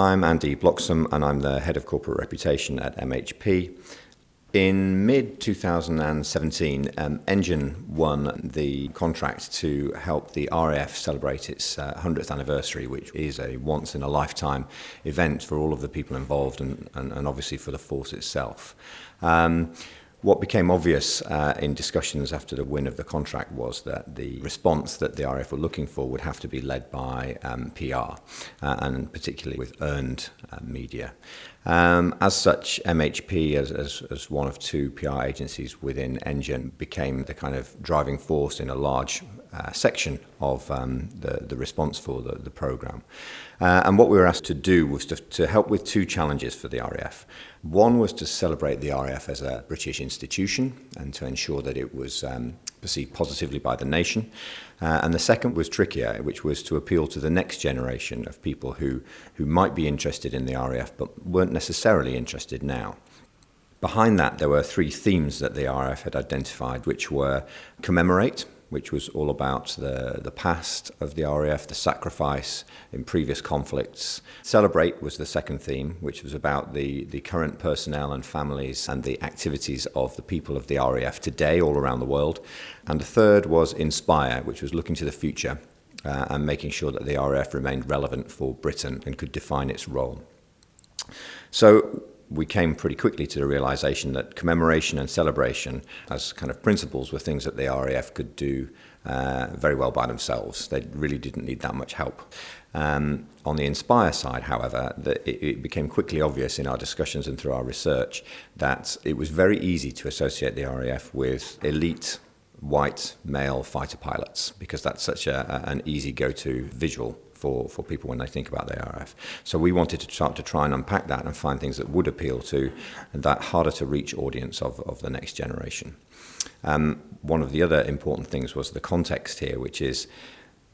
I'm Andy Bloxham, and I'm the head of corporate reputation at MHP. In mid 2017, um, Engine won the contract to help the RAF celebrate its uh, 100th anniversary, which is a once in a lifetime event for all of the people involved and, and, and obviously for the force itself. Um, what became obvious uh, in discussions after the win of the contract was that the response that the RAF were looking for would have to be led by um, PR, uh, and particularly with earned uh, media. Um, as such, MHP, as, as, as one of two PR agencies within Engine, became the kind of driving force in a large uh, section of um, the, the response for the, the programme. Uh, and what we were asked to do was to, to help with two challenges for the RAF. One was to celebrate the RAF as a British institution and to ensure that it was um, perceived positively by the nation. Uh, and the second was trickier, which was to appeal to the next generation of people who, who might be interested in the RAF but weren't necessarily interested now. Behind that, there were three themes that the RAF had identified, which were commemorate, which was all about the, the past of the RAF, the sacrifice in previous conflicts. Celebrate was the second theme, which was about the, the current personnel and families and the activities of the people of the RAF today all around the world. And the third was inspire, which was looking to the future uh, and making sure that the RAF remained relevant for Britain and could define its role. So we came pretty quickly to the realization that commemoration and celebration as kind of principles were things that the RAF could do uh, very well by themselves. They really didn't need that much help. Um, on the Inspire side, however, it, it became quickly obvious in our discussions and through our research that it was very easy to associate the RAF with elite white male fighter pilots because that's such a, an easy go-to visual for, for people when they think about the RAF. So we wanted to start to try and unpack that and find things that would appeal to that harder to reach audience of, of the next generation. Um, one of the other important things was the context here, which is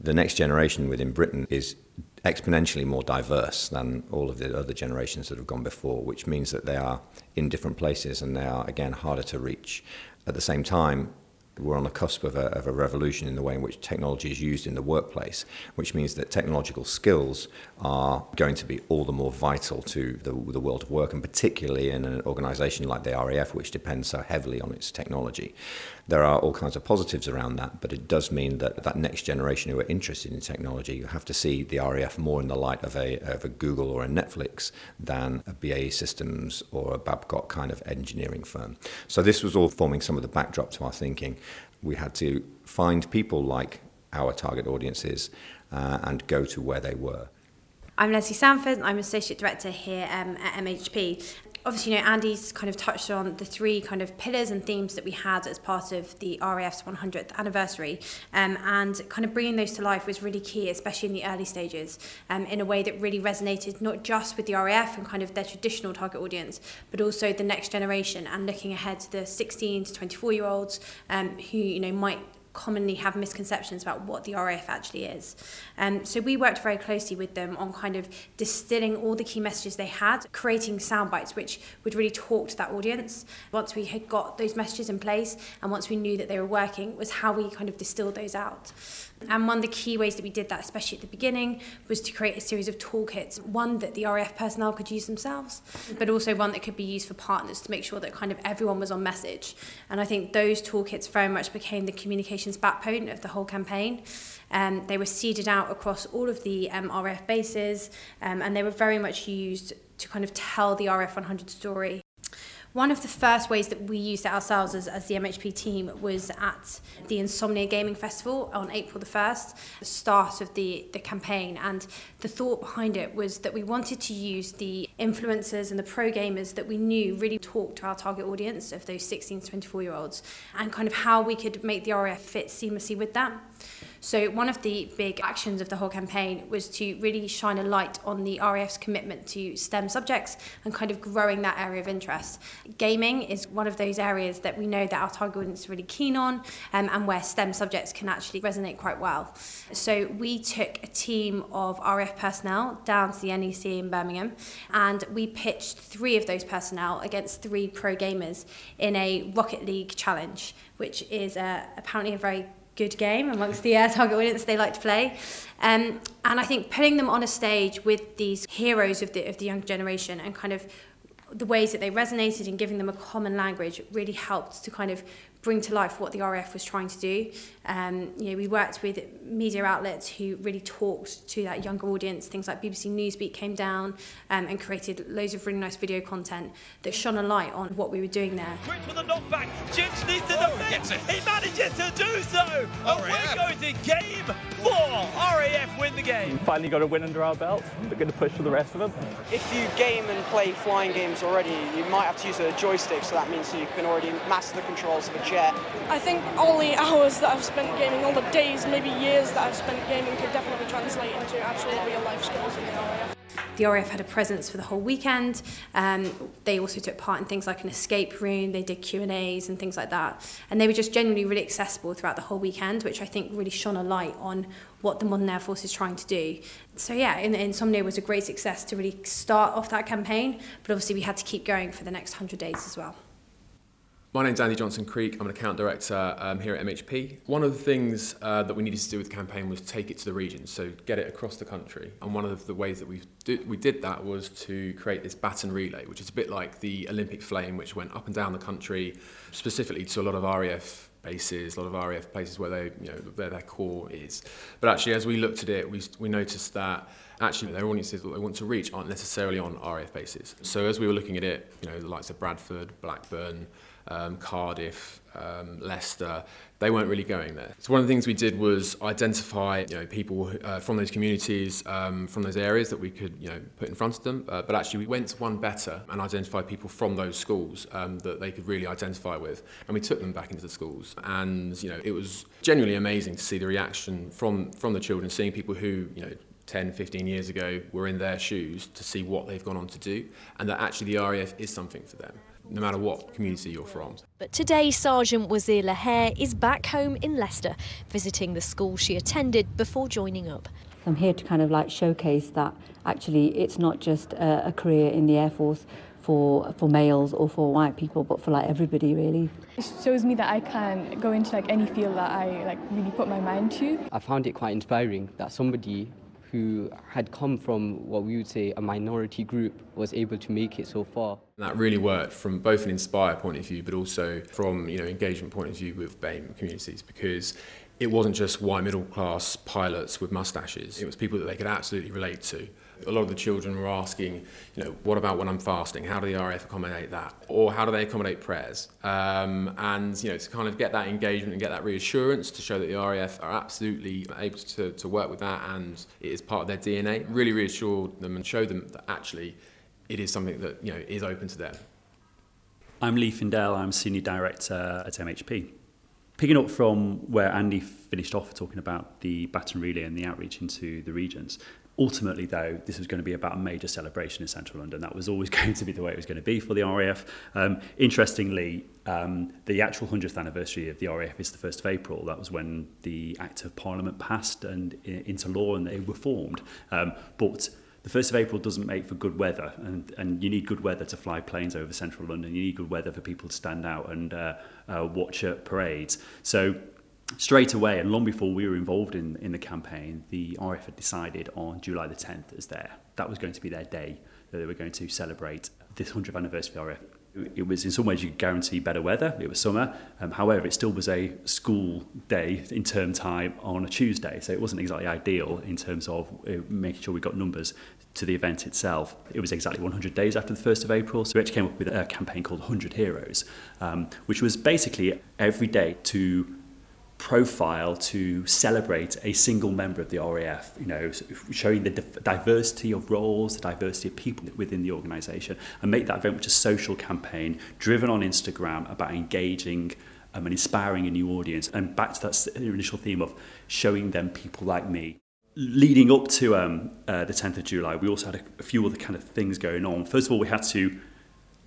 the next generation within Britain is exponentially more diverse than all of the other generations that have gone before, which means that they are in different places and they are, again, harder to reach. At the same time, we're on the cusp of a, of a revolution in the way in which technology is used in the workplace, which means that technological skills are going to be all the more vital to the, the world of work, and particularly in an organization like the RAF, which depends so heavily on its technology. There are all kinds of positives around that, but it does mean that that next generation who are interested in technology you have to see the RAF more in the light of a, of a Google or a Netflix than a BAE Systems or a Babcock kind of engineering firm. So this was all forming some of the backdrop to our thinking. We had to find people like our target audiences uh, and go to where they were. I'm Lesley Sandford. I'm Associate Director here um, at MHP obviously, you know, Andy's kind of touched on the three kind of pillars and themes that we had as part of the RAF's 100th anniversary. Um, and kind of bringing those to life was really key, especially in the early stages, um, in a way that really resonated not just with the RAF and kind of their traditional target audience, but also the next generation and looking ahead to the 16 to 24 year olds um, who, you know, might commonly have misconceptions about what the RAF actually is. Um, so we worked very closely with them on kind of distilling all the key messages they had, creating sound bites which would really talk to that audience. Once we had got those messages in place and once we knew that they were working was how we kind of distilled those out. And one of the key ways that we did that, especially at the beginning, was to create a series of toolkits. One that the RAF personnel could use themselves, but also one that could be used for partners to make sure that kind of everyone was on message. And I think those toolkits very much became the communications backbone of the whole campaign. Um, they were seeded out across all of the um, RAF bases, um, and they were very much used to kind of tell the RAF 100 story one of the first ways that we used it ourselves as, as the MHP team was at the Insomnia Gaming Festival on April the 1st, the start of the, the campaign. And the thought behind it was that we wanted to use the influencers and the pro gamers that we knew really talked to our target audience of those 16 to 24 year olds and kind of how we could make the RAF fit seamlessly with that. So one of the big actions of the whole campaign was to really shine a light on the RAF's commitment to STEM subjects and kind of growing that area of interest. Gaming is one of those areas that we know that our target audience is really keen on um, and where STEM subjects can actually resonate quite well. So we took a team of RAF personnel down to the NEC in Birmingham and we pitched three of those personnel against three pro gamers in a Rocket League challenge, which is uh, apparently a very good game amongst the uh, target audience they like to play. Um, and I think putting them on a stage with these heroes of the, of the young generation and kind of the ways that they resonated and giving them a common language really helped to kind of bring to life what the RAF was trying to do. Um, you know, we worked with media outlets who really talked to that younger audience. Things like BBC Newsbeat came down um, and created loads of really nice video content that shone a light on what we were doing there. Quick for the knockback. Jims needs to defend. He manages to do so. And we're going to game four. RAF win the game. Finally got a win under our belt. We're going to push for the rest of them. If you game and play flying games already, you might have to use a joystick, so that means you can already master the controls of a jet I think all the hours that I've spent gaming, all the days, maybe years that I've spent gaming could definitely translate into actual real life skills in the RAF. The RAF had a presence for the whole weekend. Um, they also took part in things like an escape room. They did Q and A's and things like that, and they were just genuinely really accessible throughout the whole weekend, which I think really shone a light on what the modern air force is trying to do. So yeah, in, Insomnia was a great success to really start off that campaign, but obviously we had to keep going for the next hundred days as well. My name's Andy Johnson Creek. I'm an account director um, here at MHP. One of the things uh, that we needed to do with the campaign was take it to the regions, so get it across the country. And one of the ways that we did, we did that was to create this baton relay, which is a bit like the Olympic flame, which went up and down the country, specifically to a lot of RAF bases, a lot of RAF places where they, you know, where their core is. But actually, as we looked at it, we, we noticed that actually their audiences that they want to reach aren't necessarily on RAF bases. So as we were looking at it, you know, the likes of Bradford, Blackburn, um, Cardiff, um, Leicester, they weren't really going there. So one of the things we did was identify you know, people uh, from those communities, um, from those areas that we could you know, put in front of them. Uh, but actually we went one better and identified people from those schools um, that they could really identify with. And we took them back into the schools. And you know, it was genuinely amazing to see the reaction from, from the children, seeing people who you know, 10, 15 years ago were in their shoes to see what they've gone on to do and that actually the RAF is something for them no matter what community you're from. But today, Sergeant Wazir Lahair is back home in Leicester, visiting the school she attended before joining up. I'm here to kind of like showcase that actually it's not just a, a career in the Air Force for for males or for white people, but for like everybody really. It shows me that I can go into like any field that I like really put my mind to. I found it quite inspiring that somebody who had come from what we would say a minority group was able to make it so far. And that really worked from both an Inspire point of view, but also from you know engagement point of view with BAME communities because it wasn't just white middle class pilots with mustaches. It was people that they could absolutely relate to. A lot of the children were asking, you know, what about when I'm fasting? How do the RAF accommodate that? Or how do they accommodate prayers? Um, and, you know, to kind of get that engagement and get that reassurance to show that the RAF are absolutely able to, to work with that and it is part of their DNA, really reassure them and show them that actually it is something that, you know, is open to them. I'm Lee Findell, I'm Senior Director at MHP. Picking up from where Andy finished off talking about the baton relay and the outreach into the regions, ultimately, though, this was going to be about a major celebration in central London. That was always going to be the way it was going to be for the RAF. Um, interestingly, um, the actual 100th anniversary of the RAF is the 1st of April. That was when the Act of Parliament passed and into law and they were formed. Um, but the 1st of April doesn't make for good weather, and, and you need good weather to fly planes over central London. You need good weather for people to stand out and uh, uh, watch at parades. So straight away, and long before we were involved in, in the campaign, the RAF had decided on July the 10th as their, that was going to be their day that they were going to celebrate this 100th anniversary of RAF it was in some ways you could guarantee better weather. It was summer. Um, however, it still was a school day in term time on a Tuesday, so it wasn't exactly ideal in terms of uh, making sure we got numbers to the event itself. It was exactly 100 days after the 1st of April, so we actually came up with a campaign called 100 Heroes, um, which was basically every day to profile to celebrate a single member of the RAF, you know, showing the diversity of roles, the diversity of people within the organisation, and make that very much a social campaign driven on Instagram about engaging um, and inspiring a new audience. And back to that initial theme of showing them people like me. Leading up to um, uh, the 10th of July, we also had a, a few other kind of things going on. First of all, we had to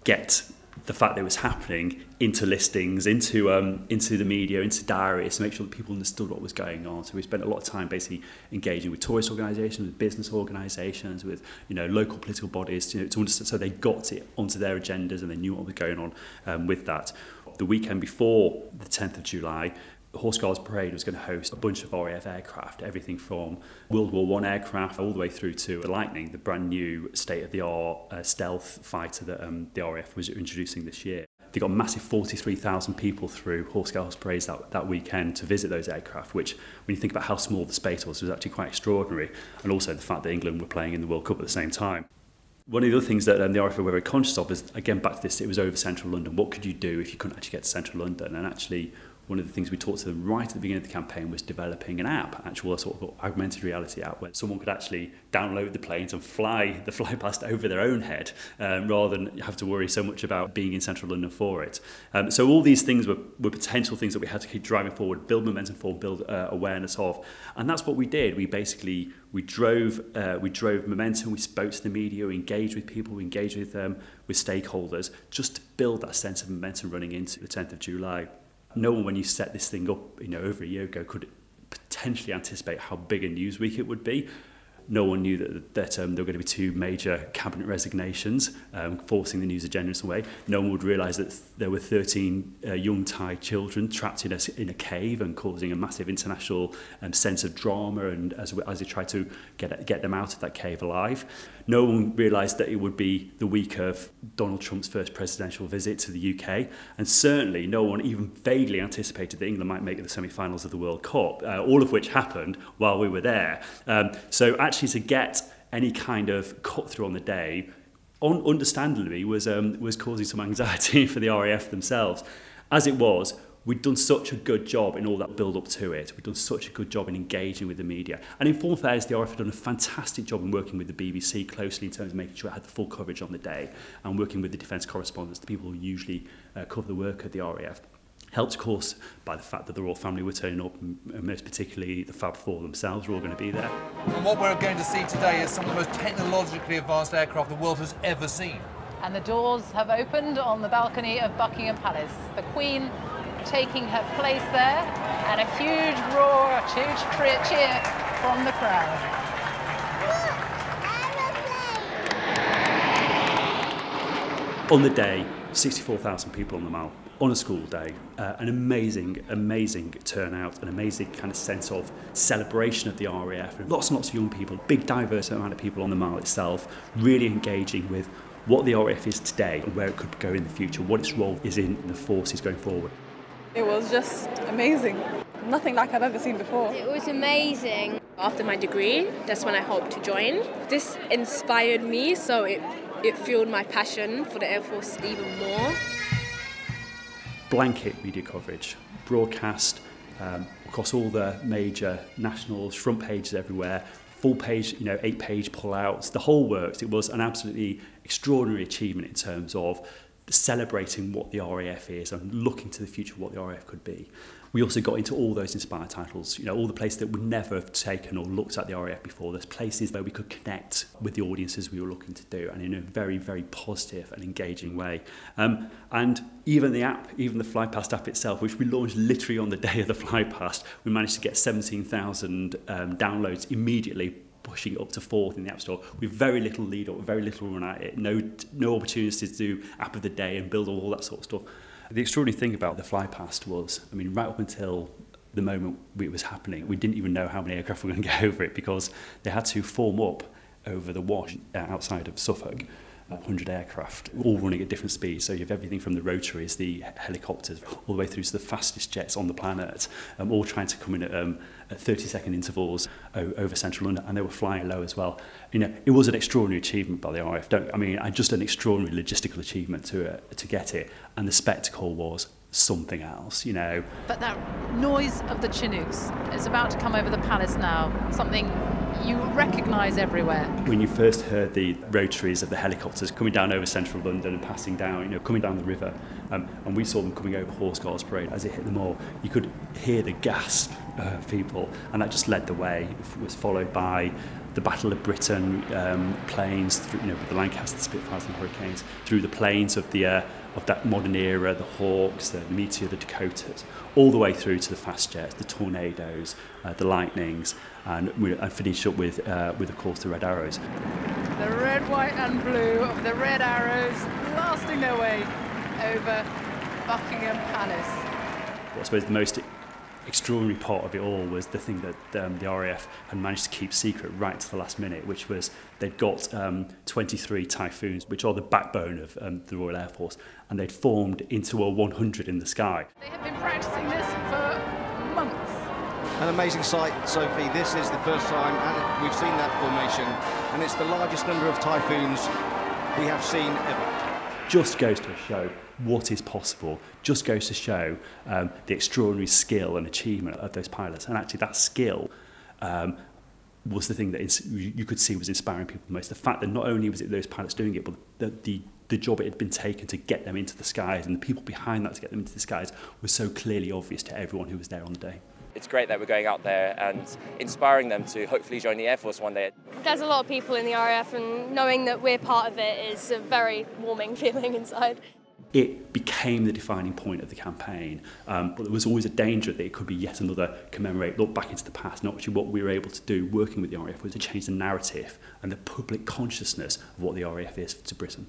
get the fact that it was happening into listings, into um, into the media, into diaries to make sure that people understood what was going on. So we spent a lot of time basically engaging with tourist organisations, with business organisations, with you know local political bodies, you know, to understand, so they got it onto their agendas and they knew what was going on um, with that. The weekend before the 10th of July, Horse Guards Parade was going to host a bunch of RAF aircraft, everything from World War One aircraft all the way through to the Lightning, the brand new state-of-the-art uh, stealth fighter that um, the RAF was introducing this year. They got massive 43,000 people through Horse Guards Parades that, that weekend to visit those aircraft, which, when you think about how small the space was, was actually quite extraordinary. And also the fact that England were playing in the World Cup at the same time. One of the other things that um, the RFA were very conscious of is, again, back to this, it was over central London. What could you do if you couldn't actually get to central London? And actually, one of the things we talked to them right at the beginning of the campaign was developing an app, actual sort of augmented reality app, where someone could actually download the planes and fly the fly past over their own head, um, rather than have to worry so much about being in central London for it. Um, so all these things were, were potential things that we had to keep driving forward, build momentum for, build uh, awareness of, and that's what we did. We basically we drove uh, we drove momentum. We spoke to the media, we engaged with people, we engaged with um, with stakeholders, just to build that sense of momentum running into the 10th of July no one, when you set this thing up, you know, over a year ago, could potentially anticipate how big a news week it would be. No one knew that, that um, there were going to be two major cabinet resignations, um, forcing the news agenda in some way. No one would realise that th there were 13 uh, young Thai children trapped in a, in a cave and causing a massive international um, sense of drama and as, as they tried to get, get them out of that cave alive. No one realised that it would be the week of Donald Trump's first presidential visit to the UK and certainly no one even vaguely anticipated that England might make the semi-finals of the World Cup, uh, all of which happened while we were there. Um, so actually to get any kind of cut through on the day, un- understandably, was, um, was causing some anxiety for the RAF themselves. As it was, we've done such a good job in all that build up to it. We've done such a good job in engaging with the media. And in Foreign Affairs, the RF have done a fantastic job in working with the BBC closely in terms of making sure it had the full coverage on the day and working with the defence correspondents, the people who usually uh, cover the work at the RAF. Helped, of course, by the fact that the Royal Family were turning up, and most particularly the Fab Four themselves were all going to be there. And what we're going to see today is some of the most technologically advanced aircraft the world has ever seen. And the doors have opened on the balcony of Buckingham Palace. The Queen taking her place there, and a huge roar, a huge cheer from the crowd. On the day, 64,000 people on the Mall on a school day. Uh, an amazing, amazing turnout, an amazing kind of sense of celebration of the RAF. And lots and lots of young people, big diverse amount of people on the Mall itself, really engaging with what the RAF is today and where it could go in the future, what its role is in the forces going forward. It was just amazing. Nothing like I've ever seen before. It was amazing. After my degree, that's when I hoped to join. This inspired me, so it, it fueled my passion for the Air Force even more blanket media coverage, broadcast um, across all the major nationals, front pages everywhere, full page, you know, eight page pullouts, the whole works. It was an absolutely extraordinary achievement in terms of celebrating what the RAF is and looking to the future what the RAF could be. We also got into all those inspired titles, you know, all the places that would never have taken or looked at the RAF before. There's places where we could connect with the audiences we were looking to do and in a very, very positive and engaging way. Um, and even the app, even the Flypast app itself, which we launched literally on the day of the Flypast, we managed to get 17,000 um, downloads immediately pushing it up to fourth in the App Store with very little lead up, very little run at it, no, no opportunities to do app of the day and build all that sort of stuff. The extraordinary thing about the fly past was, I mean, right up until the moment it was happening, we didn't even know how many aircraft were going to get over it because they had to form up over the wash uh, outside of Suffolk. 100 aircraft, all running at different speeds. So you have everything from the rotaries, the helicopters, all the way through to the fastest jets on the planet, um, all trying to come in at, um, at 30 second intervals over central London, and they were flying low as well. You know, it was an extraordinary achievement by the RAF. Don't, I mean, just an extraordinary logistical achievement to, uh, to get it, and the spectacle was something else, you know. But that noise of the Chinooks is about to come over the palace now, something you recognise everywhere. When you first heard the rotaries of the helicopters coming down over central London and passing down, you know, coming down the river, um, and we saw them coming over Horse Guards Parade as it hit the mall, you could hear the gasp of people, and that just led the way. It was followed by the Battle of Britain um, planes, through, you know, with the Lancaster Spitfires and Hurricanes, through the planes of the uh, of that modern era, the Hawks, the Meteor, the Dakotas, all the way through to the fast jets, the Tornadoes, uh, the Lightnings, and we and finished up with, uh, with of course, the Red Arrows. The red, white, and blue of the Red Arrows blasting their way over Buckingham Palace. Well, I suppose the most extraordinary part of it all was the thing that um, the RAF had managed to keep secret right to the last minute, which was they'd got um, 23 Typhoons, which are the backbone of um, the Royal Air Force, and they'd formed into a 100 in the sky. They have been practicing this for months. An amazing sight, Sophie. This is the first time, and we've seen that formation, and it's the largest number of Typhoons we have seen ever. just goes to show what is possible, just goes to show um, the extraordinary skill and achievement of those pilots. And actually, that skill um, was the thing that is, you could see was inspiring people most. The fact that not only was it those pilots doing it, but the, the, the job it had been taken to get them into the skies and the people behind that to get them into the skies was so clearly obvious to everyone who was there on the day. It's great that we're going out there and inspiring them to hopefully join the Air Force one day. There's a lot of people in the RAF, and knowing that we're part of it is a very warming feeling inside. it became the defining point of the campaign. Um, but there was always a danger that it could be yet another commemorate, look back into the past. And actually, what we were able to do working with the RAF was to change the narrative and the public consciousness of what the RAF is to Britain.